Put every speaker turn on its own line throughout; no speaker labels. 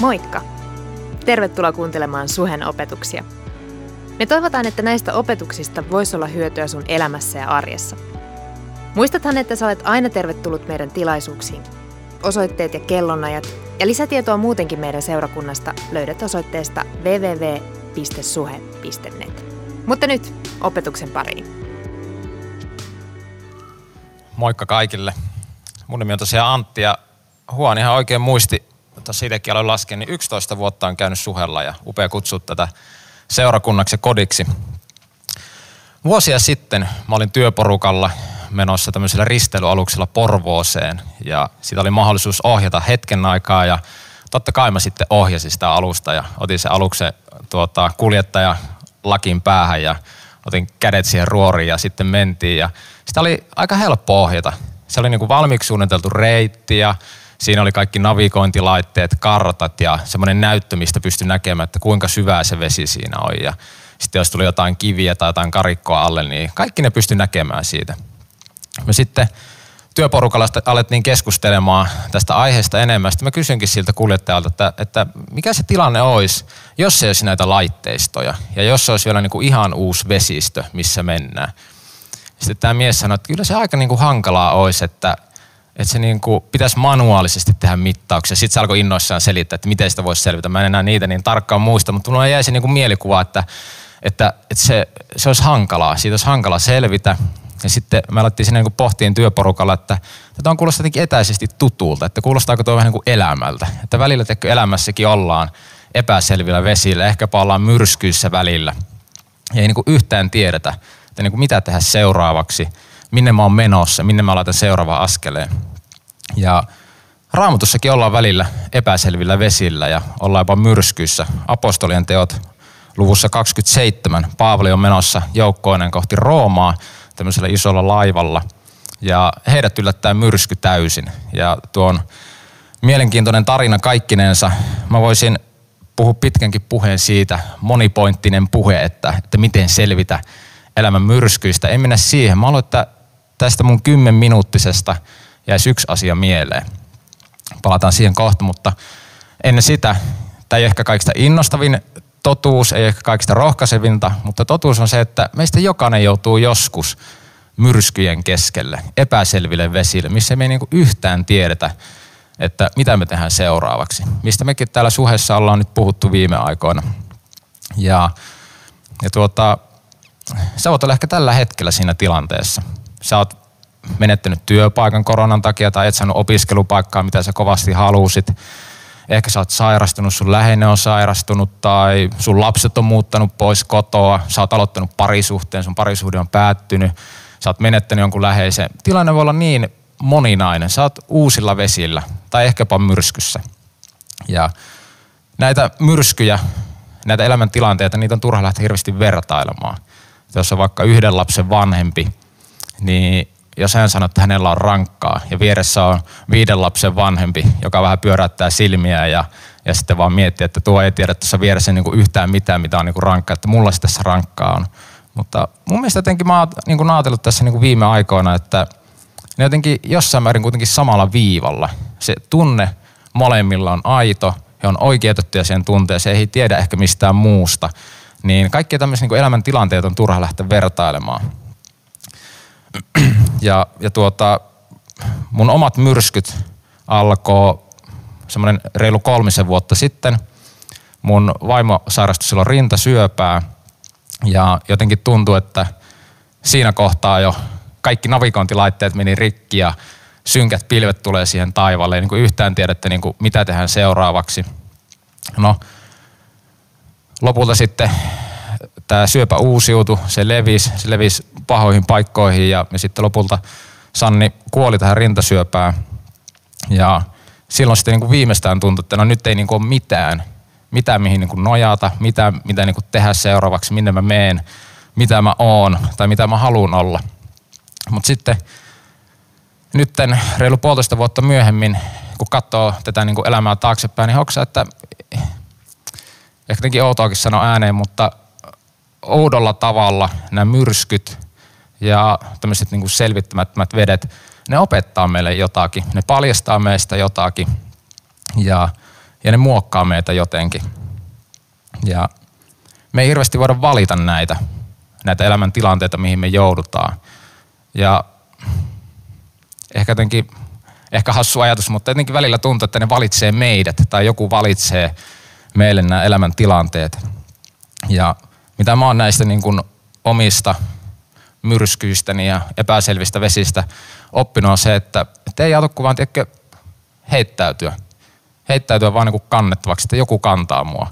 Moikka! Tervetuloa kuuntelemaan Suhen opetuksia. Me toivotaan, että näistä opetuksista voisi olla hyötyä sun elämässä ja arjessa. Muistathan, että sä olet aina tervetullut meidän tilaisuuksiin. Osoitteet ja kellonajat ja lisätietoa muutenkin meidän seurakunnasta löydät osoitteesta www.suhe.net. Mutta nyt opetuksen pariin.
Moikka kaikille. Mun nimi on tosiaan Antti ja Huon ihan oikein muisti tuossa itsekin aloin laskea, niin 11 vuotta on käynyt suhella ja upea kutsua tätä seurakunnaksi ja kodiksi. Vuosia sitten mä olin työporukalla menossa tämmöisellä risteilyaluksella Porvooseen ja siitä oli mahdollisuus ohjata hetken aikaa ja totta kai mä sitten ohjasin sitä alusta ja otin se aluksen tuota, kuljettaja lakin päähän ja otin kädet siihen ruoriin ja sitten mentiin ja sitä oli aika helppo ohjata. Se oli niin kuin valmiiksi suunniteltu reitti ja Siinä oli kaikki navigointilaitteet, kartat ja semmoinen näyttö, mistä pystyi näkemään, että kuinka syvää se vesi siinä on. Ja sitten jos tuli jotain kiviä tai jotain karikkoa alle, niin kaikki ne pystyi näkemään siitä. Me sitten työporukalla alettiin keskustelemaan tästä aiheesta enemmän. Sitten mä kysynkin siltä kuljettajalta, että, että mikä se tilanne olisi, jos se olisi näitä laitteistoja ja jos se olisi vielä niin kuin ihan uusi vesistö, missä mennään. Sitten tämä mies sanoi, että kyllä se aika niin kuin hankalaa olisi, että, että se niin kuin pitäisi manuaalisesti tehdä mittauksia. Sitten se alkoi innoissaan selittää, että miten sitä voisi selvitä. Mä en enää niitä niin tarkkaan muista, mutta mulla jäi se niin kuin mielikuva, että, että, että se, se olisi hankalaa. Siitä olisi hankala selvitä. Ja sitten me alettiin sinne niin pohtiin työporukalla, että tätä on kuulostaa jotenkin etäisesti tutulta, että kuulostaako tuo vähän niin kuin elämältä. Että välillä tekö elämässäkin ollaan epäselvillä vesillä, ehkäpä ollaan myrskyissä välillä. Ja ei niin kuin yhtään tiedetä, että niin kuin mitä tehdä seuraavaksi – minne mä oon menossa, minne mä laitan seuraava askeleen. Ja raamatussakin ollaan välillä epäselvillä vesillä ja ollaan jopa myrskyissä. Apostolien teot luvussa 27. Paavali on menossa joukkoinen kohti Roomaa tämmöisellä isolla laivalla. Ja heidät yllättää myrsky täysin. Ja tuon mielenkiintoinen tarina kaikkinensa. Mä voisin puhua pitkänkin puheen siitä, monipointtinen puhe, että, että miten selvitä elämän myrskyistä. En mennä siihen. Mä haluan, että tästä mun kymmenminuuttisesta jäisi yksi asia mieleen. Palataan siihen kohta, mutta ennen sitä, tämä ei ehkä kaikista innostavin totuus, ei ehkä kaikista rohkaisevinta, mutta totuus on se, että meistä jokainen joutuu joskus myrskyjen keskelle, epäselville vesille, missä me ei niin yhtään tiedetä, että mitä me tehdään seuraavaksi. Mistä mekin täällä suhessa ollaan nyt puhuttu viime aikoina. Ja, ja tuota, sä voit olla ehkä tällä hetkellä siinä tilanteessa sä oot menettänyt työpaikan koronan takia tai et saanut opiskelupaikkaa, mitä sä kovasti halusit. Ehkä sä oot sairastunut, sun läheinen on sairastunut tai sun lapset on muuttanut pois kotoa. Sä oot aloittanut parisuhteen, sun parisuhde on päättynyt. Sä oot menettänyt jonkun läheisen. Tilanne voi olla niin moninainen. Sä oot uusilla vesillä tai ehkäpä myrskyssä. Ja näitä myrskyjä, näitä elämäntilanteita, niitä on turha lähteä hirveästi vertailemaan. Jos on vaikka yhden lapsen vanhempi, niin jos hän sanoo, että hänellä on rankkaa ja vieressä on viiden lapsen vanhempi, joka vähän pyöräyttää silmiä ja, ja sitten vaan miettii, että tuo ei tiedä tuossa vieressä niin kuin yhtään mitään, mitä on niin kuin rankkaa, että mulla se tässä rankkaa on. Mutta mun mielestä jotenkin mä oon niin kuin ajatellut tässä niin kuin viime aikoina, että ne jotenkin jossain määrin kuitenkin samalla viivalla. Se tunne molemmilla on aito, he on oikeutettuja sen tunteeseen, he ei tiedä ehkä mistään muusta. Niin kaikkia tämmöisiä niin elämäntilanteita on turha lähteä vertailemaan. Ja, ja tuota, mun omat myrskyt alkoi semmoinen reilu kolmisen vuotta sitten. Mun vaimo sairastui silloin rintasyöpää ja jotenkin tuntui, että siinä kohtaa jo kaikki navigointilaitteet meni rikki ja synkät pilvet tulee siihen taivaalle. Ei niin kuin yhtään tiedätte, niin kuin mitä tehdään seuraavaksi. No, lopulta sitten tämä syöpä uusiutui, se levisi, se levisi pahoihin paikkoihin ja, ja sitten lopulta Sanni kuoli tähän rintasyöpään. Ja silloin sitten niin viimeistään tuntui, että no nyt ei niin kuin ole mitään, mitään mihin niin kuin nojata, mitä, mitä niin kuin tehdä seuraavaksi, minne mä meen, mitä mä oon tai mitä mä haluan olla. Mutta sitten nytten reilu puolitoista vuotta myöhemmin, kun katsoo tätä niin kuin elämää taaksepäin, niin hoksaa, että ehkä jotenkin outoakin sanoa ääneen, mutta oudolla tavalla nämä myrskyt ja tämmöiset niin selvittämättömät vedet, ne opettaa meille jotakin, ne paljastaa meistä jotakin. Ja, ja ne muokkaa meitä jotenkin. Ja me ei hirveästi voida valita näitä, näitä elämäntilanteita, mihin me joudutaan. Ja ehkä jotenkin, ehkä hassu ajatus, mutta jotenkin välillä tuntuu, että ne valitsee meidät tai joku valitsee meille nämä elämäntilanteet. Ja mitä mä oon näistä niin kuin omista myrskyistäni ja epäselvistä vesistä oppinut on se, että, että ei auta vaan heittäytyä. Heittäytyä vaan niin kannettavaksi, että joku kantaa mua.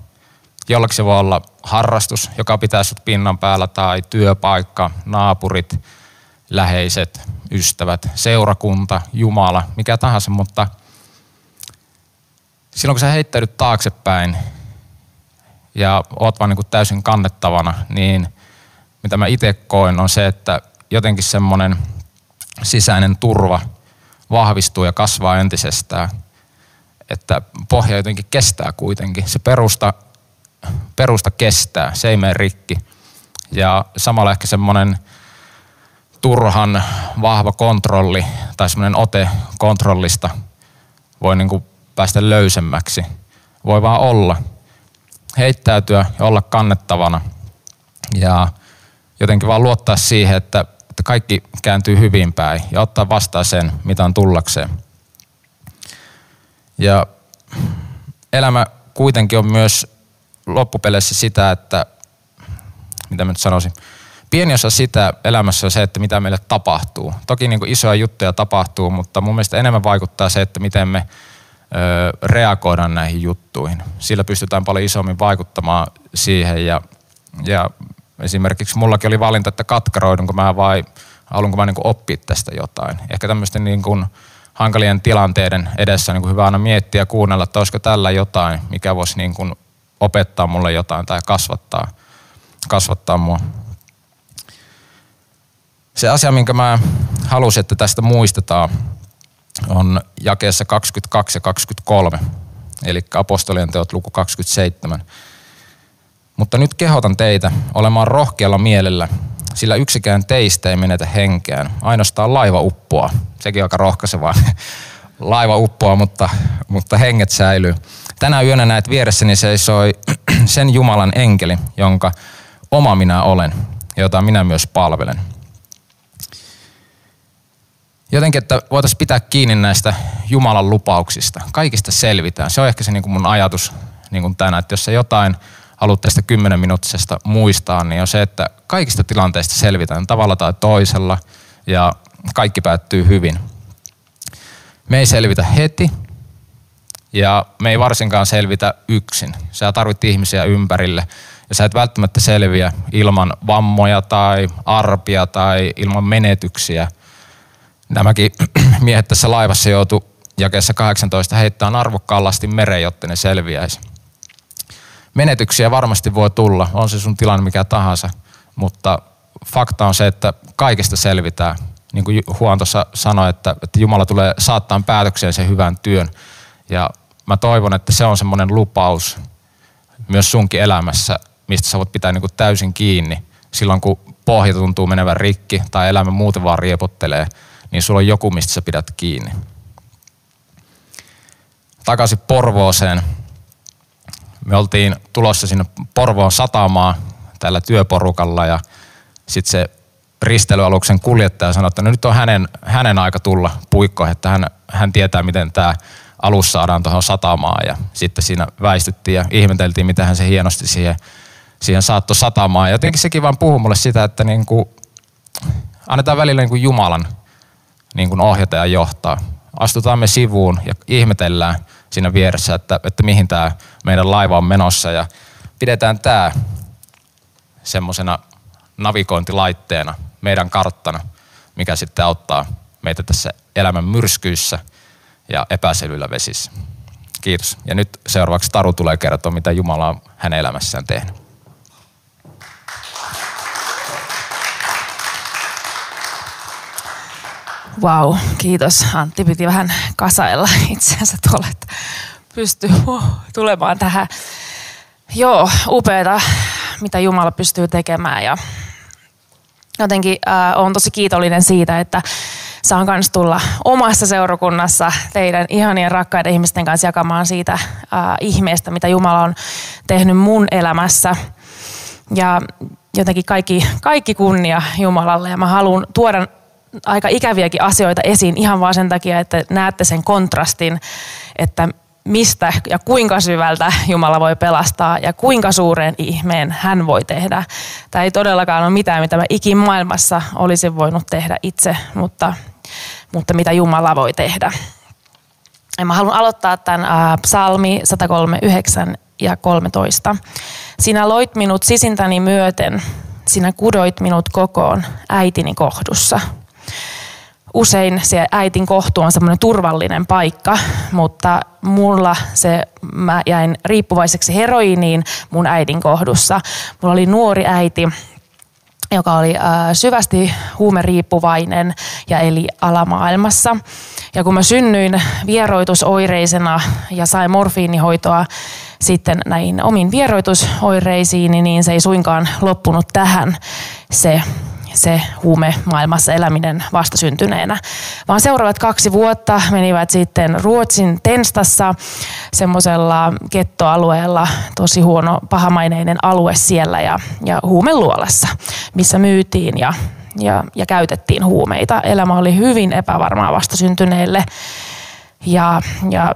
Jollakin se voi olla harrastus, joka pitää sut pinnan päällä, tai työpaikka, naapurit, läheiset, ystävät, seurakunta, Jumala, mikä tahansa, mutta silloin kun sä heittäydyt taaksepäin ja oot vaan niin kuin täysin kannettavana, niin mitä mä itse koen on se, että jotenkin semmoinen sisäinen turva vahvistuu ja kasvaa entisestään. Että pohja jotenkin kestää kuitenkin. Se perusta, perusta kestää, se ei mene rikki. Ja samalla ehkä semmoinen turhan vahva kontrolli tai semmoinen ote kontrollista voi niin kuin päästä löysemmäksi. Voi vaan olla, heittäytyä ja olla kannettavana ja jotenkin vaan luottaa siihen, että, että kaikki kääntyy hyvin päin ja ottaa vastaan sen, mitä on tullakseen. Ja elämä kuitenkin on myös loppupeleissä sitä, että mitä mä nyt sanoisin, pieni osa sitä elämässä on se, että mitä meille tapahtuu. Toki niin kuin isoja juttuja tapahtuu, mutta mun mielestä enemmän vaikuttaa se, että miten me ö, reagoidaan näihin juttuihin. Sillä pystytään paljon isommin vaikuttamaan siihen ja, ja esimerkiksi mullakin oli valinta, että katkaroidunko mä vai haluanko mä niin oppia tästä jotain. Ehkä tämmöisten niin kuin hankalien tilanteiden edessä on niin hyvä aina miettiä ja kuunnella, että olisiko tällä jotain, mikä voisi niin kuin opettaa mulle jotain tai kasvattaa, kasvattaa mua. Se asia, minkä mä halusin, että tästä muistetaan, on jakeessa 22 ja 23, eli apostolien teot luku 27. Mutta nyt kehotan teitä olemaan rohkealla mielellä, sillä yksikään teistä ei menetä henkeään. Ainoastaan laiva uppoaa. Sekin aika rohkaisevaa. laiva uppoaa, mutta, mutta henget säilyy. Tänä yönä näet vieressäni seisoi sen Jumalan enkeli, jonka oma minä olen, jota minä myös palvelen. Jotenkin, että voitaisiin pitää kiinni näistä Jumalan lupauksista. Kaikista selvitään. Se on ehkä se niin kuin mun ajatus niin kuin tänään, että jos se jotain haluat tästä 10 minuuttisesta muistaa, niin on se, että kaikista tilanteista selvitään tavalla tai toisella ja kaikki päättyy hyvin. Me ei selvitä heti ja me ei varsinkaan selvitä yksin. Sä tarvit ihmisiä ympärille ja sä et välttämättä selviä ilman vammoja tai arpia tai ilman menetyksiä. Nämäkin miehet tässä laivassa joutu jakeessa 18 heittämään arvokkaan lastin mereen, jotta ne selviäisi menetyksiä varmasti voi tulla, on se sun tilanne mikä tahansa, mutta fakta on se, että kaikesta selvitään. Niin kuin Huon tuossa sanoi, että, että Jumala tulee saattaa päätökseen sen hyvän työn. Ja mä toivon, että se on semmoinen lupaus myös sunkin elämässä, mistä sä voit pitää niin kuin täysin kiinni. Silloin kun pohja tuntuu menevän rikki tai elämä muuten vaan riepottelee, niin sulla on joku, mistä sä pidät kiinni. Takaisin Porvooseen me oltiin tulossa sinne Porvoon satamaan tällä työporukalla ja sitten se risteilyaluksen kuljettaja sanoi, että no nyt on hänen, hänen aika tulla puikkoihin, että hän, hän tietää, miten tämä alus saadaan tuohon satamaan. Ja sitten siinä väistyttiin ja ihmeteltiin, miten hän se hienosti siihen, siihen saattoi satamaan. Ja jotenkin sekin vaan puhui mulle sitä, että niin kuin, annetaan välillä niin kuin Jumalan niin kuin ohjata ja johtaa. Astutaan me sivuun ja ihmetellään – siinä vieressä, että, että mihin tämä meidän laiva on menossa ja pidetään tämä semmoisena navigointilaitteena, meidän karttana, mikä sitten auttaa meitä tässä elämän myrskyissä ja epäselvillä vesissä. Kiitos. Ja nyt seuraavaksi Taru tulee kertoa, mitä Jumala on hänen elämässään tehnyt.
Wow, kiitos. Antti piti vähän kasailla itseänsä tuolla, että pystyy tulemaan tähän. Joo, upeata, mitä Jumala pystyy tekemään ja jotenkin äh, olen tosi kiitollinen siitä, että saan kanssa tulla omassa seurakunnassa teidän ihanien rakkaiden ihmisten kanssa jakamaan siitä äh, ihmeestä, mitä Jumala on tehnyt mun elämässä. Ja jotenkin kaikki, kaikki kunnia Jumalalle ja mä haluan tuoda aika ikäviäkin asioita esiin ihan vaan sen takia, että näette sen kontrastin, että mistä ja kuinka syvältä Jumala voi pelastaa ja kuinka suuren ihmeen hän voi tehdä. Tämä ei todellakaan ole mitään, mitä mä ikin maailmassa olisin voinut tehdä itse, mutta, mutta mitä Jumala voi tehdä. Ja mä haluan aloittaa tämän psalmi 139 ja 13. Sinä loit minut sisintäni myöten, sinä kudoit minut kokoon äitini kohdussa usein se äitin kohtu on semmoinen turvallinen paikka, mutta mulla se, mä jäin riippuvaiseksi heroiniin mun äidin kohdussa. Mulla oli nuori äiti, joka oli äh, syvästi huumeriippuvainen ja eli alamaailmassa. Ja kun mä synnyin vieroitusoireisena ja sain morfiinihoitoa sitten näihin omiin vieroitusoireisiin, niin se ei suinkaan loppunut tähän se se huume maailmassa eläminen vastasyntyneenä. Vaan seuraavat kaksi vuotta menivät sitten Ruotsin Tenstassa semmoisella kettoalueella, tosi huono pahamaineinen alue siellä ja, ja huumeluolassa, missä myytiin ja, ja, ja käytettiin huumeita. Elämä oli hyvin epävarmaa vastasyntyneille ja, ja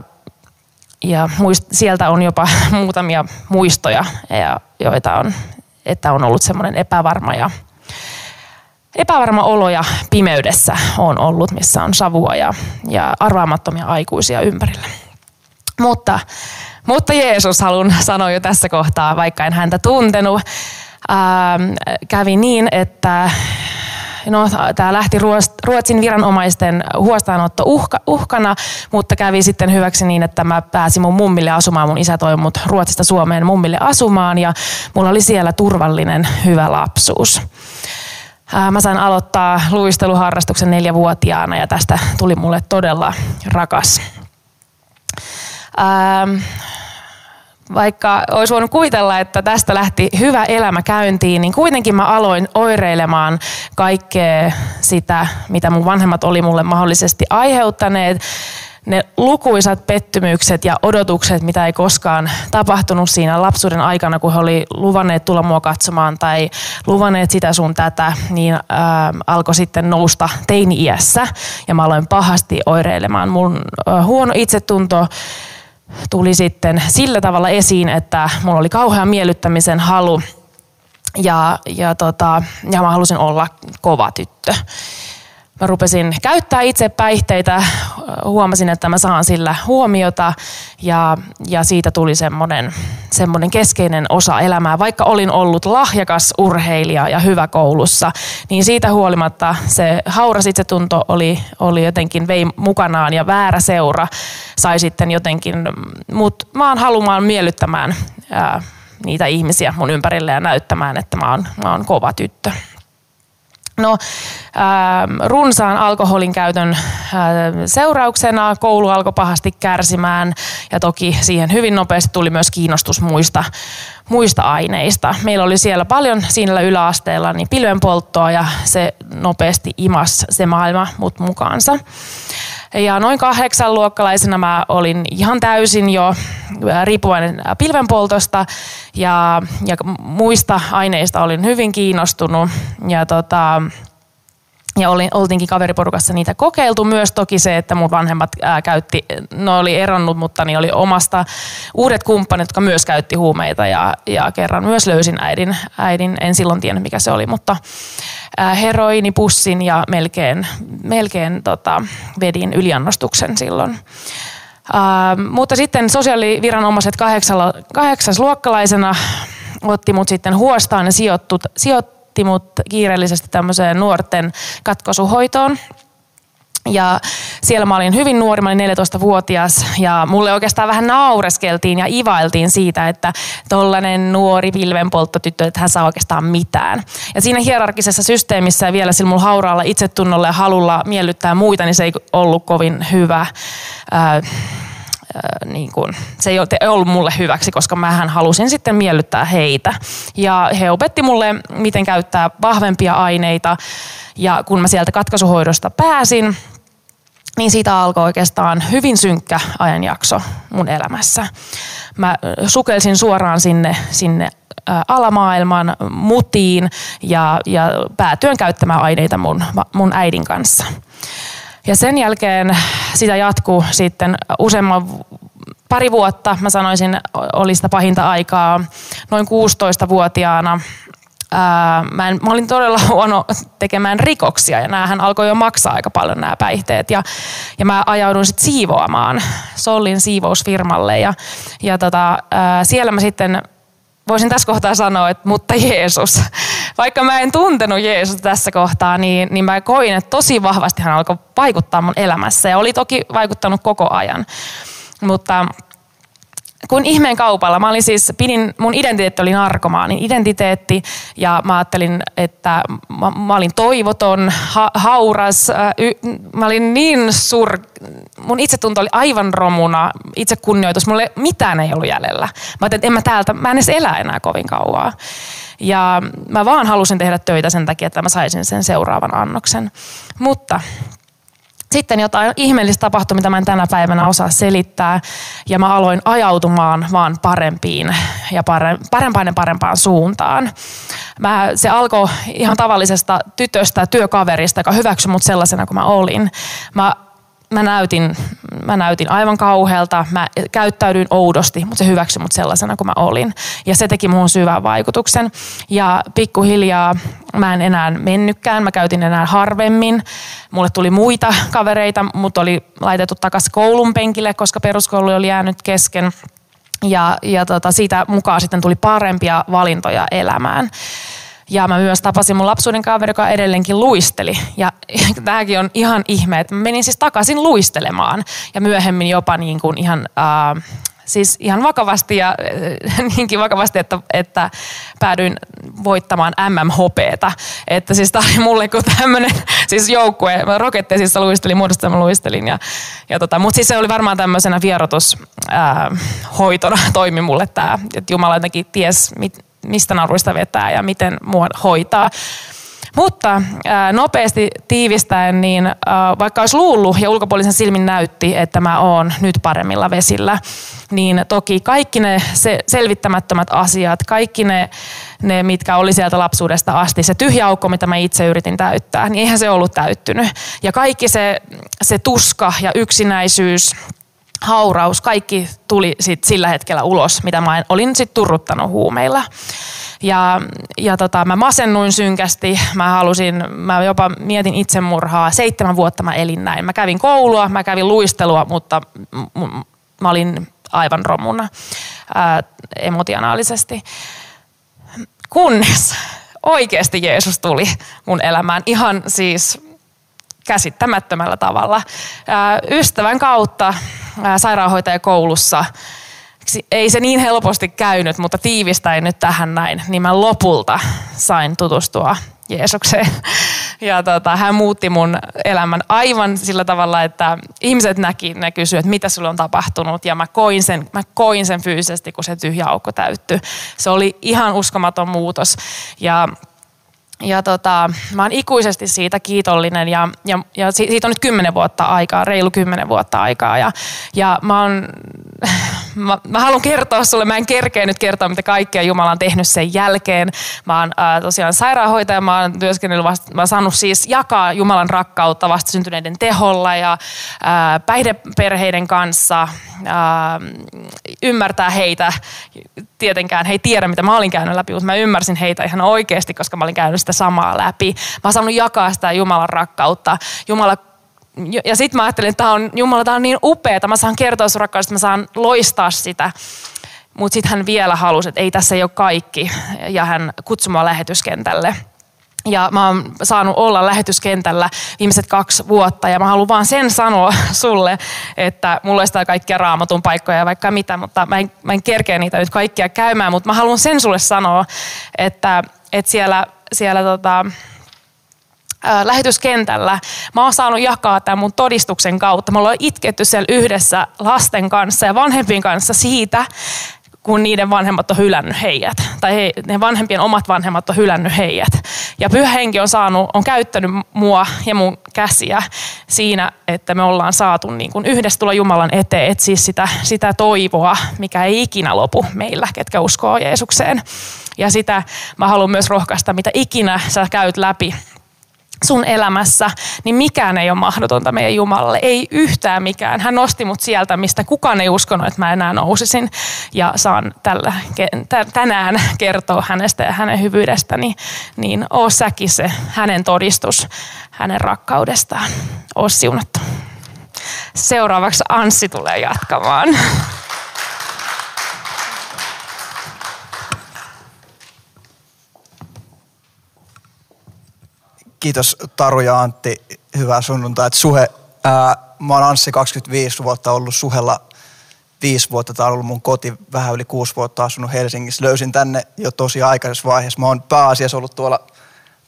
ja muist, sieltä on jopa muutamia muistoja, ja, joita on, että on ollut semmoinen epävarma ja epävarma olo ja pimeydessä on ollut, missä on savua ja, ja arvaamattomia aikuisia ympärillä. Mutta, mutta Jeesus haluan sanoa jo tässä kohtaa, vaikka en häntä tuntenut. Ää, ähm, kävi niin, että no, tämä lähti Ruotsin viranomaisten huostaanotto uhka, uhkana, mutta kävi sitten hyväksi niin, että mä pääsin mun mummille asumaan. Mun isä toi mut Ruotsista Suomeen mummille asumaan ja mulla oli siellä turvallinen, hyvä lapsuus mä sain aloittaa luisteluharrastuksen neljävuotiaana ja tästä tuli mulle todella rakas. vaikka olisi voinut kuvitella, että tästä lähti hyvä elämä käyntiin, niin kuitenkin mä aloin oireilemaan kaikkea sitä, mitä mun vanhemmat oli mulle mahdollisesti aiheuttaneet ne lukuisat pettymykset ja odotukset, mitä ei koskaan tapahtunut siinä lapsuuden aikana, kun he oli luvanneet tulla mua katsomaan tai luvanneet sitä sun tätä, niin ähm, alkoi sitten nousta teini-iässä. Ja mä aloin pahasti oireilemaan. Mun äh, huono itsetunto tuli sitten sillä tavalla esiin, että mulla oli kauhean miellyttämisen halu. Ja, ja, tota, ja mä halusin olla kova tyttö mä rupesin käyttää itse päihteitä, huomasin, että mä saan sillä huomiota ja, ja siitä tuli semmoinen, semmoinen keskeinen osa elämää. Vaikka olin ollut lahjakas urheilija ja hyvä koulussa, niin siitä huolimatta se hauras itsetunto oli, oli jotenkin vei mukanaan ja väärä seura sai sitten jotenkin mut vaan halumaan miellyttämään ää, niitä ihmisiä mun ympärille ja näyttämään, että mä oon, mä oon kova tyttö. No, äh, runsaan alkoholin käytön äh, seurauksena koulu alkoi pahasti kärsimään ja toki siihen hyvin nopeasti tuli myös kiinnostus muista, muista aineista. Meillä oli siellä paljon siinä yläasteella niin pilvenpolttoa ja se nopeasti imas se maailma mut mukaansa. Ja noin kahdeksan luokkalaisena mä olin ihan täysin jo riippuvainen pilvenpoltosta ja, ja muista aineista olin hyvin kiinnostunut. Ja tota, ja olin, oltiinkin kaveriporukassa niitä kokeiltu. Myös toki se, että mun vanhemmat ää, käytti, no oli eronnut, mutta niin oli omasta uudet kumppanit, jotka myös käytti huumeita. Ja, ja kerran myös löysin äidin, äidin, en silloin tiennyt mikä se oli, mutta ää, heroinipussin ja melkein, melkein tota, vedin yliannostuksen silloin. Uh, mutta sitten sosiaaliviranomaiset kahdeksas luokkalaisena otti mut sitten huostaan ja sijoittut, sijoittut otti mut kiireellisesti tämmöiseen nuorten katkosuhoitoon. Ja siellä mä olin hyvin nuori, mä olin 14-vuotias ja mulle oikeastaan vähän naureskeltiin ja ivailtiin siitä, että tollanen nuori pilvenpolttotyttö, että hän saa oikeastaan mitään. Ja siinä hierarkisessa systeemissä ja vielä sillä hauraalla itsetunnolla ja halulla miellyttää muita, niin se ei ollut kovin hyvä. Äh, niin kuin, se ei ollut mulle hyväksi, koska mähän halusin sitten miellyttää heitä. Ja he opetti mulle, miten käyttää vahvempia aineita. Ja kun mä sieltä katkaisuhoidosta pääsin, niin siitä alkoi oikeastaan hyvin synkkä ajanjakso mun elämässä. Mä sukelsin suoraan sinne, sinne alamaailman mutiin ja, ja päätyen käyttämään aineita mun, mun äidin kanssa. Ja sen jälkeen sitä jatkuu sitten useamman pari vuotta, mä sanoisin, oli sitä pahinta aikaa. Noin 16-vuotiaana ää, mä, en, mä olin todella huono tekemään rikoksia ja näähän alkoi jo maksaa aika paljon nämä päihteet. Ja, ja mä ajauduin sitten siivoamaan Sollin siivousfirmalle ja, ja tota, ää, siellä mä sitten voisin tässä kohtaa sanoa, että mutta Jeesus. Vaikka mä en tuntenut Jeesusta tässä kohtaa, niin, niin mä koin, että tosi vahvasti hän alkoi vaikuttaa mun elämässä. Ja oli toki vaikuttanut koko ajan. Mutta kun ihmeen kaupalla, mä olin siis, pidin, mun identiteetti oli narkomaanin identiteetti ja mä ajattelin, että mä, mä olin toivoton, ha, hauras, äh, y, mä olin niin sur, mun itsetunto oli aivan romuna, kunnioitus, mulle mitään ei ollut jäljellä. Mä ajattelin, että en mä täältä, mä en edes elä enää kovin kauaa. Ja mä vaan halusin tehdä töitä sen takia, että mä saisin sen seuraavan annoksen. Mutta sitten jotain ihmeellistä tapahtui, mitä mä en tänä päivänä osaa selittää. Ja mä aloin ajautumaan vaan parempiin ja parempaan ja parempaan suuntaan. Mä, se alkoi ihan tavallisesta tytöstä, työkaverista, joka hyväksyi mut sellaisena kuin mä olin. Mä mä näytin, mä näytin aivan kauhealta, mä käyttäydyin oudosti, mutta se hyväksyi mut sellaisena kuin mä olin. Ja se teki muun syvän vaikutuksen. Ja pikkuhiljaa mä en enää mennytkään, mä käytin enää harvemmin. Mulle tuli muita kavereita, mutta oli laitettu takaisin koulun penkille, koska peruskoulu oli jäänyt kesken. Ja, ja tota, siitä mukaan sitten tuli parempia valintoja elämään. Ja mä myös tapasin mun lapsuuden kaveri, joka edelleenkin luisteli. Ja tämäkin on ihan ihme, että mä menin siis takaisin luistelemaan. Ja myöhemmin jopa niin kuin ihan... Äh, siis ihan vakavasti ja äh, niinkin vakavasti, että, että päädyin voittamaan MMHPtä. Että siis tämä oli mulle kuin tämmöinen siis joukkue. Mä roketteisissa luistelin, muodostelma luistelin. Ja, ja tota, Mutta siis se oli varmaan tämmöisenä vierotushoitona äh, toimi mulle tämä. Että Jumala jotenkin ties, mit, mistä naruista vetää ja miten mua hoitaa. Mutta nopeasti tiivistäen, niin vaikka olisi luullut ja ulkopuolisen silmin näytti, että mä oon nyt paremmilla vesillä, niin toki kaikki ne se, selvittämättömät asiat, kaikki ne, ne, mitkä oli sieltä lapsuudesta asti, se tyhjä aukko, mitä mä itse yritin täyttää, niin eihän se ollut täyttynyt. Ja kaikki se, se tuska ja yksinäisyys, hauraus, kaikki tuli sit sillä hetkellä ulos, mitä mä olin sitten turruttanut huumeilla. Ja, ja tota, mä masennuin synkästi, mä halusin, mä jopa mietin itsemurhaa. Seitsemän vuotta mä elin näin. Mä kävin koulua, mä kävin luistelua, mutta m- m- mä olin aivan romuna ää, emotionaalisesti. Kunnes oikeasti Jeesus tuli mun elämään ihan siis käsittämättömällä tavalla. Ystävän kautta sairaanhoitajakoulussa ei se niin helposti käynyt, mutta tiivistäin nyt tähän näin, niin mä lopulta sain tutustua Jeesukseen. Ja tota, hän muutti mun elämän aivan sillä tavalla, että ihmiset näki, ne kysyivät, että mitä sulle on tapahtunut. Ja mä koin sen, mä koin sen fyysisesti, kun se tyhjä aukko täyttyi. Se oli ihan uskomaton muutos. Ja ja tota, mä oon ikuisesti siitä kiitollinen ja, ja, ja siitä on nyt kymmenen vuotta aikaa, reilu kymmenen vuotta aikaa. Ja, ja mä, oon, mä, mä haluan kertoa sulle, mä en kerkeä nyt kertoa, mitä kaikkea Jumala on tehnyt sen jälkeen. Mä oon äh, tosiaan sairaanhoitaja, mä oon työskennellyt, vasta, mä oon saanut siis jakaa Jumalan rakkautta vastasyntyneiden teholla ja äh, päihdeperheiden kanssa, äh, ymmärtää heitä. Tietenkään he ei tiedä, mitä mä olin käynyt läpi, mutta mä ymmärsin heitä ihan oikeasti, koska mä olin käynyt sitä samaa läpi. Mä oon saanut jakaa sitä Jumalan rakkautta. Jumala ja sitten mä ajattelin, että tämä on, Jumala, tämä on niin upeaa, mä saan kertoa sun rakkaudesta, mä saan loistaa sitä. Mutta sitten hän vielä halusi, että ei tässä ei ole kaikki. Ja hän kutsui mua lähetyskentälle. Ja mä oon saanut olla lähetyskentällä viimeiset kaksi vuotta ja mä haluan vaan sen sanoa sulle, että mulla on kaikkia raamatun paikkoja ja vaikka mitä, mutta mä en, mä en kerkeä niitä nyt kaikkia käymään, mutta mä haluan sen sulle sanoa, että, että siellä, siellä tota, lähetyskentällä. Mä oon saanut jakaa tämän mun todistuksen kautta. Me ollaan itketty siellä yhdessä lasten kanssa ja vanhempien kanssa siitä, kun niiden vanhemmat on hylännyt heidät. Tai he, ne vanhempien omat vanhemmat on hylännyt heidät. Ja pyhä henki on, saanut, on käyttänyt mua ja mun käsiä siinä, että me ollaan saatu niin kuin yhdessä tulla Jumalan eteen, etsiä sitä, sitä toivoa, mikä ei ikinä lopu meillä, ketkä uskoo Jeesukseen. Ja sitä mä haluan myös rohkaista, mitä ikinä sä käyt läpi sun elämässä, niin mikään ei ole mahdotonta meidän Jumalalle. Ei yhtään mikään. Hän nosti mut sieltä, mistä kukaan ei uskonut, että mä enää nousisin. Ja saan tällä, tänään kertoa hänestä ja hänen hyvyydestäni. Niin oo säkin se hänen todistus hänen rakkaudestaan. Oo siunattu. Seuraavaksi Anssi tulee jatkamaan.
Kiitos Taru ja Antti. Hyvää sunnuntaa. Suhe, ää, mä oon Anssi 25 vuotta ollut Suhella viisi vuotta. Tämä on ollut mun koti vähän yli kuusi vuotta asunut Helsingissä. Löysin tänne jo tosi aikaisessa vaiheessa. Mä oon pääasiassa ollut tuolla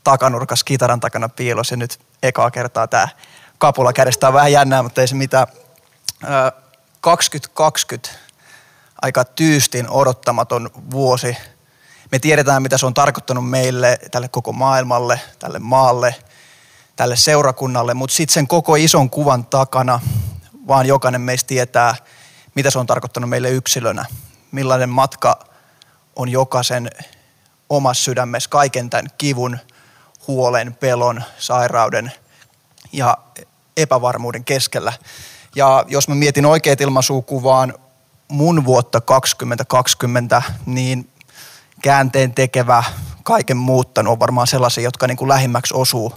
takanurkassa kitaran takana piilossa ja nyt ekaa kertaa tämä kapula kädestä on vähän jännää, mutta ei se mitään. Ää, 2020 aika tyystin odottamaton vuosi – me tiedetään, mitä se on tarkoittanut meille, tälle koko maailmalle, tälle maalle, tälle seurakunnalle, mutta sitten sen koko ison kuvan takana vaan jokainen meistä tietää, mitä se on tarkoittanut meille yksilönä. Millainen matka on jokaisen omassa sydämessä kaiken tämän kivun, huolen, pelon, sairauden ja epävarmuuden keskellä. Ja jos mä mietin oikeat ilmaisukuvaan mun vuotta 2020, niin käänteen tekevä, kaiken muuttanut on varmaan sellaisia, jotka niin kuin lähimmäksi osuu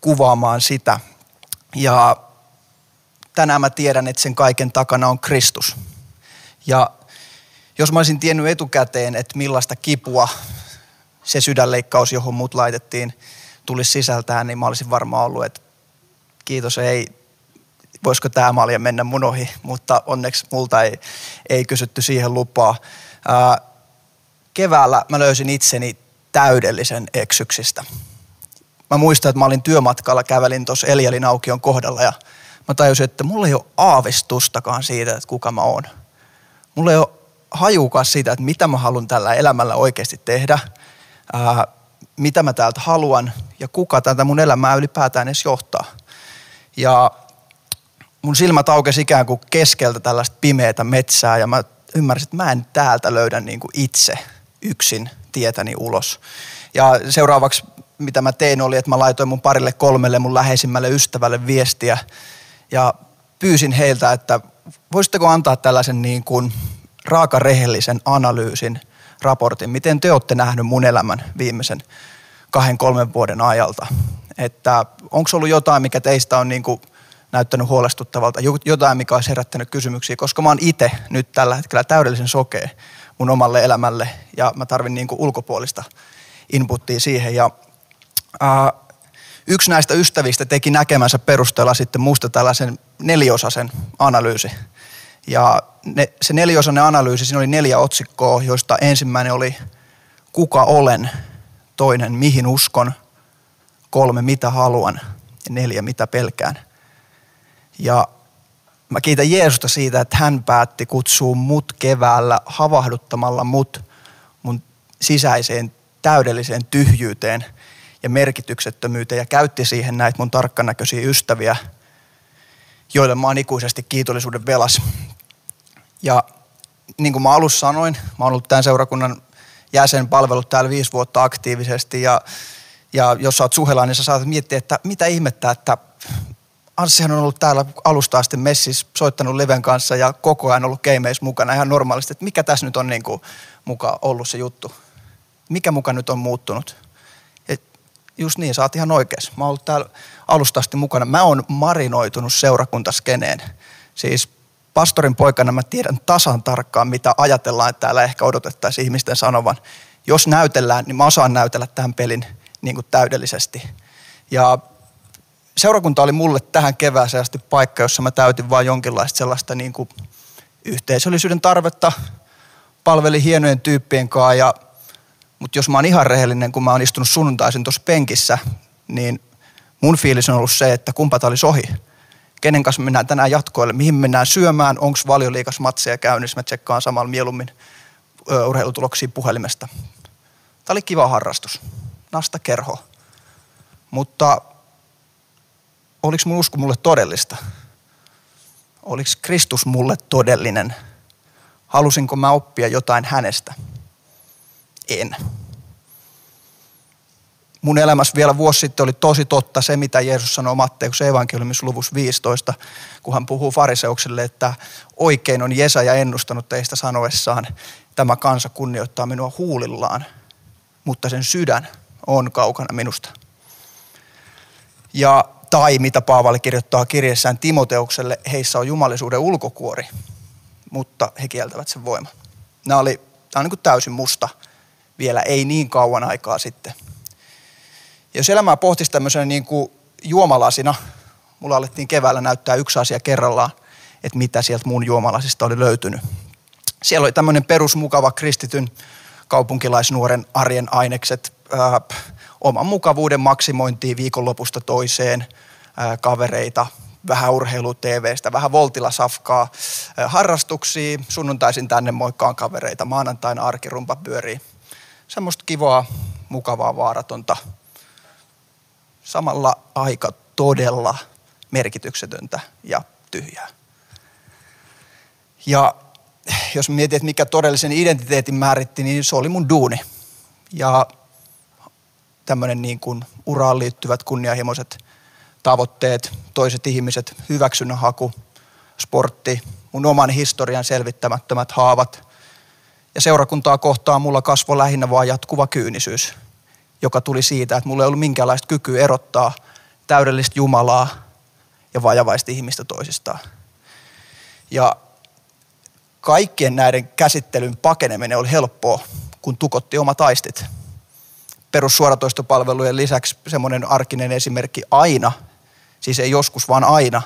kuvaamaan sitä. Ja tänään mä tiedän, että sen kaiken takana on Kristus. Ja jos mä olisin tiennyt etukäteen, että millaista kipua se sydänleikkaus, johon mut laitettiin, tulisi sisältään, niin mä olisin varmaan ollut, että kiitos, ei, voisiko tämä malja mennä mun ohi, mutta onneksi multa ei, ei kysytty siihen lupaa keväällä mä löysin itseni täydellisen eksyksistä. Mä muistan, että mä olin työmatkalla, kävelin tuossa Elielin aukion kohdalla ja mä tajusin, että mulla ei ole aavistustakaan siitä, että kuka mä oon. Mulla ei ole hajukaan siitä, että mitä mä haluan tällä elämällä oikeasti tehdä, ää, mitä mä täältä haluan ja kuka tätä mun elämää ylipäätään edes johtaa. Ja mun silmät aukesi ikään kuin keskeltä tällaista pimeätä metsää ja mä ymmärsin, että mä en täältä löydä niin kuin itse – yksin tietäni ulos. Ja seuraavaksi mitä mä tein oli, että mä laitoin mun parille kolmelle mun läheisimmälle ystävälle viestiä ja pyysin heiltä, että voisitteko antaa tällaisen niin kuin raakarehellisen analyysin, raportin, miten te olette nähnyt mun elämän viimeisen kahden, kolmen vuoden ajalta. Että onko ollut jotain, mikä teistä on niin kuin näyttänyt huolestuttavalta, jotain, mikä olisi herättänyt kysymyksiä, koska mä oon itse nyt tällä hetkellä täydellisen sokea mun omalle elämälle ja mä tarvin niin kuin ulkopuolista inputtia siihen. Ja, ää, yksi näistä ystävistä teki näkemänsä perusteella sitten musta tällaisen neliosaisen analyysi. Ja ne, se neliosainen analyysi, siinä oli neljä otsikkoa, joista ensimmäinen oli kuka olen, toinen mihin uskon, kolme mitä haluan ja neljä mitä pelkään. Ja Mä kiitän Jeesusta siitä, että hän päätti kutsua mut keväällä havahduttamalla mut mun sisäiseen täydelliseen tyhjyyteen ja merkityksettömyyteen ja käytti siihen näitä mun tarkkanäköisiä ystäviä, joille mä oon ikuisesti kiitollisuuden velas. Ja niin kuin mä alussa sanoin, mä oon ollut tämän seurakunnan jäsen, palvellut täällä viisi vuotta aktiivisesti ja, ja jos sä oot suhelainen, niin sä saatat miettiä, että mitä ihmettä, että Anssihan on ollut täällä alusta asti messissä, soittanut Leven kanssa ja koko ajan ollut keimeissä mukana ihan normaalisti. Että mikä tässä nyt on niin kuin muka ollut se juttu? Mikä muka nyt on muuttunut? Et just niin, oot ihan oikeassa. Mä oon ollut täällä alusta asti mukana. Mä oon marinoitunut seurakuntaskeneen. Siis pastorin poikana mä tiedän tasan tarkkaan, mitä ajatellaan, että täällä ehkä odotettaisiin ihmisten sanovan. Jos näytellään, niin mä osaan näytellä tämän pelin niin kuin täydellisesti. Ja seurakunta oli mulle tähän kevääseen asti paikka, jossa mä täytin vain jonkinlaista sellaista niin kuin yhteisöllisyyden tarvetta, palveli hienojen tyyppien kanssa, ja, mutta jos mä oon ihan rehellinen, kun mä oon istunut sunnuntaisin tuossa penkissä, niin Mun fiilis on ollut se, että kumpa tämä olisi ohi. Kenen kanssa mennään tänään jatkoille, mihin mennään syömään, onko valioliikas matseja käynnissä, mä tsekkaan samalla mieluummin urheilutuloksia puhelimesta. Tämä oli kiva harrastus, nasta kerho. Mutta oliko mun usko mulle todellista? Oliko Kristus mulle todellinen? Halusinko mä oppia jotain hänestä? En. Mun elämässä vielä vuosi sitten oli tosi totta se, mitä Jeesus sanoi Matteus evankeliumissa luvussa 15, kun hän puhuu fariseukselle, että oikein on Jesaja ennustanut teistä sanoessaan, tämä kansa kunnioittaa minua huulillaan, mutta sen sydän on kaukana minusta. Ja tai mitä Paavali kirjoittaa kirjeessään Timoteukselle, heissä on jumalisuuden ulkokuori, mutta he kieltävät sen voiman. Nämä oli, tämä on niin kuin täysin musta vielä ei niin kauan aikaa sitten. Ja jos elämää pohtisi tämmöisenä niin kuin juomalasina, mulla alettiin keväällä näyttää yksi asia kerrallaan, että mitä sieltä mun juomalasista oli löytynyt. Siellä oli tämmöinen perusmukava kristityn kaupunkilaisnuoren arjen ainekset, äh, oman mukavuuden maksimointiin viikonlopusta toiseen, äh, kavereita, vähän urheilu TVstä, vähän voltilasafkaa, äh, harrastuksia, sunnuntaisin tänne moikkaan kavereita, maanantain arkirumpa pyörii. Semmoista kivaa, mukavaa, vaaratonta, samalla aika todella merkityksetöntä ja tyhjää. Ja jos mietit, mikä todellisen identiteetin määritti, niin se oli mun duuni. Ja tämmöinen niin kuin uraan liittyvät kunnianhimoiset tavoitteet, toiset ihmiset, hyväksynnän haku, sportti, mun oman historian selvittämättömät haavat. Ja seurakuntaa kohtaan mulla kasvoi lähinnä vaan jatkuva kyynisyys, joka tuli siitä, että mulla ei ollut minkäänlaista kykyä erottaa täydellistä Jumalaa ja vajavaista ihmistä toisistaan. Ja kaikkien näiden käsittelyn pakeneminen oli helppoa, kun tukotti omat aistit. Perussuoratoistopalvelujen lisäksi semmoinen arkinen esimerkki aina, siis ei joskus vaan aina,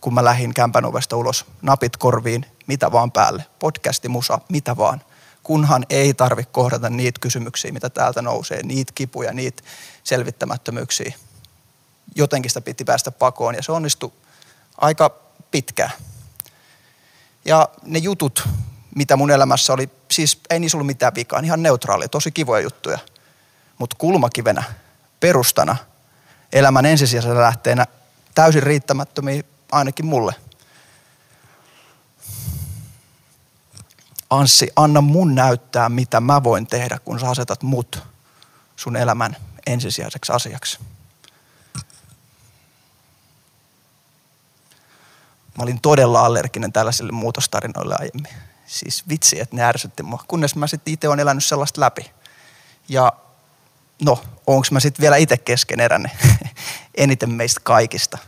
kun mä lähdin kämpän ovesta ulos, napit korviin, mitä vaan päälle, podcasti, musa, mitä vaan. Kunhan ei tarvi kohdata niitä kysymyksiä, mitä täältä nousee, niitä kipuja, niitä selvittämättömyyksiä. Jotenkin sitä piti päästä pakoon ja se onnistui aika pitkään. Ja ne jutut, mitä mun elämässä oli, siis ei niissä ollut mitään vikaa, ihan neutraalia, tosi kivoja juttuja. Mutta kulmakivenä, perustana, elämän ensisijaisena lähteenä täysin riittämättömiä ainakin mulle. Anssi, anna mun näyttää, mitä mä voin tehdä, kun sä asetat mut sun elämän ensisijaiseksi asiaksi. Mä olin todella allerginen tällaisille muutostarinoille aiemmin. Siis vitsi, että ne ärsytti mua, kunnes mä sitten itse olen elänyt sellaista läpi. Ja no, onko mä sitten vielä itse keskeneräinen? Eniten meistä kaikista.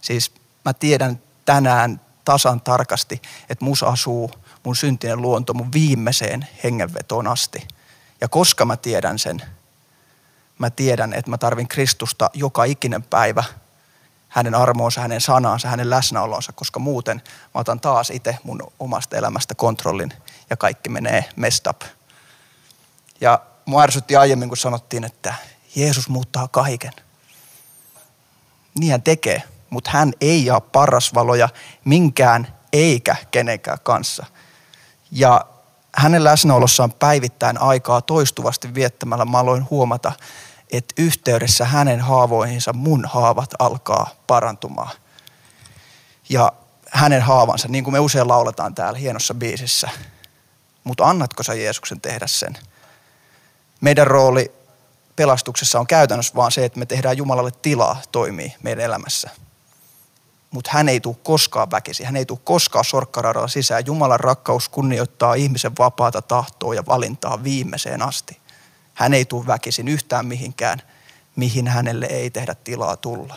Siis mä tiedän tänään tasan tarkasti, että mus asuu mun syntinen luonto mun viimeiseen hengenvetoon asti. Ja koska mä tiedän sen, mä tiedän, että mä tarvin Kristusta joka ikinen päivä – hänen armoonsa, hänen sanaansa, hänen läsnäolonsa, koska muuten mä otan taas itse mun omasta elämästä kontrollin ja kaikki menee messed up. Ja mua ärsytti aiemmin, kun sanottiin, että Jeesus muuttaa kaiken. Niin hän tekee, mutta hän ei jaa parasvaloja minkään eikä kenenkään kanssa. Ja hänen läsnäolossaan päivittäin aikaa toistuvasti viettämällä mä aloin huomata, että yhteydessä hänen haavoihinsa mun haavat alkaa parantumaan. Ja hänen haavansa, niin kuin me usein lauletaan täällä hienossa biisissä. Mutta annatko sä Jeesuksen tehdä sen? Meidän rooli pelastuksessa on käytännössä vaan se, että me tehdään Jumalalle tilaa toimii meidän elämässä. Mutta hän ei tule koskaan väkisi, hän ei tule koskaan sorkkaradalla sisään. Jumalan rakkaus kunnioittaa ihmisen vapaata tahtoa ja valintaa viimeiseen asti. Hän ei tule väkisin yhtään mihinkään, mihin hänelle ei tehdä tilaa tulla.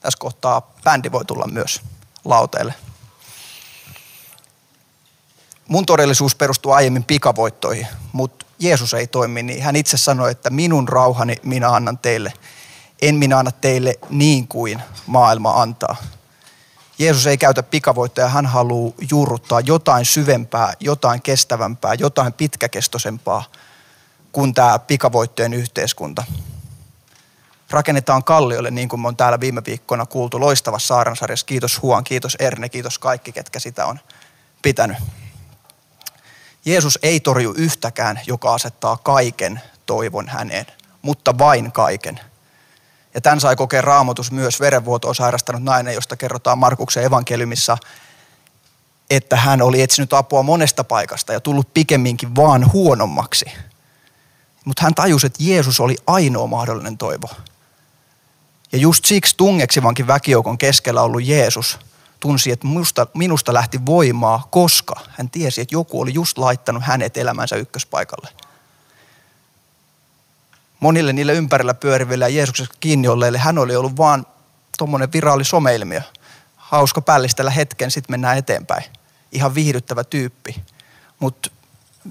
Tässä kohtaa bändi voi tulla myös lauteille. Mun todellisuus perustuu aiemmin pikavoittoihin, mutta Jeesus ei toimi niin. Hän itse sanoi, että minun rauhani minä annan teille. En minä anna teille niin kuin maailma antaa. Jeesus ei käytä pikavoittoja, hän haluaa juurruttaa jotain syvempää, jotain kestävämpää, jotain pitkäkestoisempaa – kuin tämä pikavoittojen yhteiskunta. rakennetaan kalliolle, niin kuin me on täällä viime viikkoina kuultu loistavassa saaransarjassa. Kiitos Huan, kiitos Erne, kiitos kaikki, ketkä sitä on pitänyt. Jeesus ei torju yhtäkään, joka asettaa kaiken toivon häneen, mutta vain kaiken. Ja tämän sai kokea raamatus myös verenvuotoa sairastanut nainen, josta kerrotaan Markuksen evankeliumissa, että hän oli etsinyt apua monesta paikasta ja tullut pikemminkin vaan huonommaksi. Mutta hän tajusi, että Jeesus oli ainoa mahdollinen toivo. Ja just siksi tungeksivankin väkijoukon keskellä ollut Jeesus tunsi, että minusta, minusta lähti voimaa, koska hän tiesi, että joku oli just laittanut hänet elämänsä ykköspaikalle. Monille niille ympärillä pyöriville ja Jeesuksessa kiinni olleille hän oli ollut vaan tuommoinen viraali someilmiö. Hauska pällistellä hetken, sitten mennään eteenpäin. Ihan viihdyttävä tyyppi. Mutta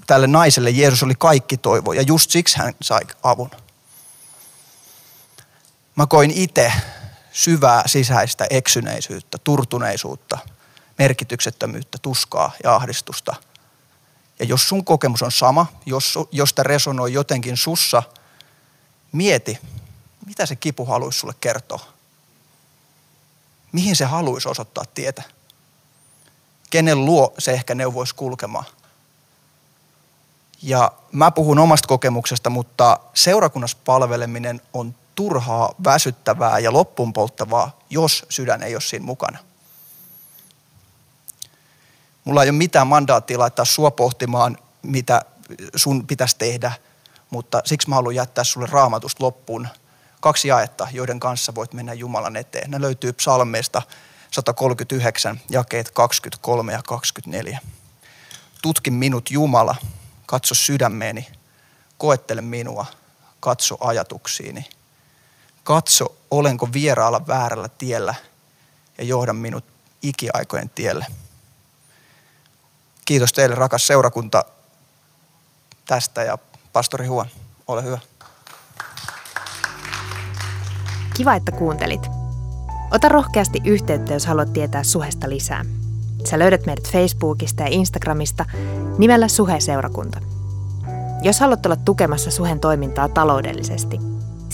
tälle naiselle Jeesus oli kaikki toivo ja just siksi hän sai avun. Mä koin itse syvää sisäistä eksyneisyyttä, turtuneisuutta, merkityksettömyyttä, tuskaa ja ahdistusta. Ja jos sun kokemus on sama, jos, jos tämä resonoi jotenkin sussa, mieti, mitä se kipu haluaisi sulle kertoa. Mihin se haluaisi osoittaa tietä? Kenen luo se ehkä neuvoisi kulkemaan? Ja mä puhun omasta kokemuksesta, mutta seurakunnassa palveleminen on turhaa, väsyttävää ja loppuunpolttavaa, jos sydän ei ole siinä mukana. Mulla ei ole mitään mandaattia laittaa sua pohtimaan, mitä sun pitäisi tehdä, mutta siksi mä haluan jättää sulle raamatusta loppuun kaksi jaetta, joiden kanssa voit mennä Jumalan eteen. Ne löytyy psalmeista 139, jakeet 23 ja 24. Tutki minut Jumala, katso sydämeeni, koettele minua, katso ajatuksiini – Katso, olenko vieraalla väärällä tiellä ja johda minut ikiaikojen tielle. Kiitos teille rakas seurakunta tästä ja pastori Huon, ole hyvä.
Kiva, että kuuntelit. Ota rohkeasti yhteyttä, jos haluat tietää Suhesta lisää. Sä löydät meidät Facebookista ja Instagramista nimellä Suhe-seurakunta. Jos haluat olla tukemassa Suhen toimintaa taloudellisesti –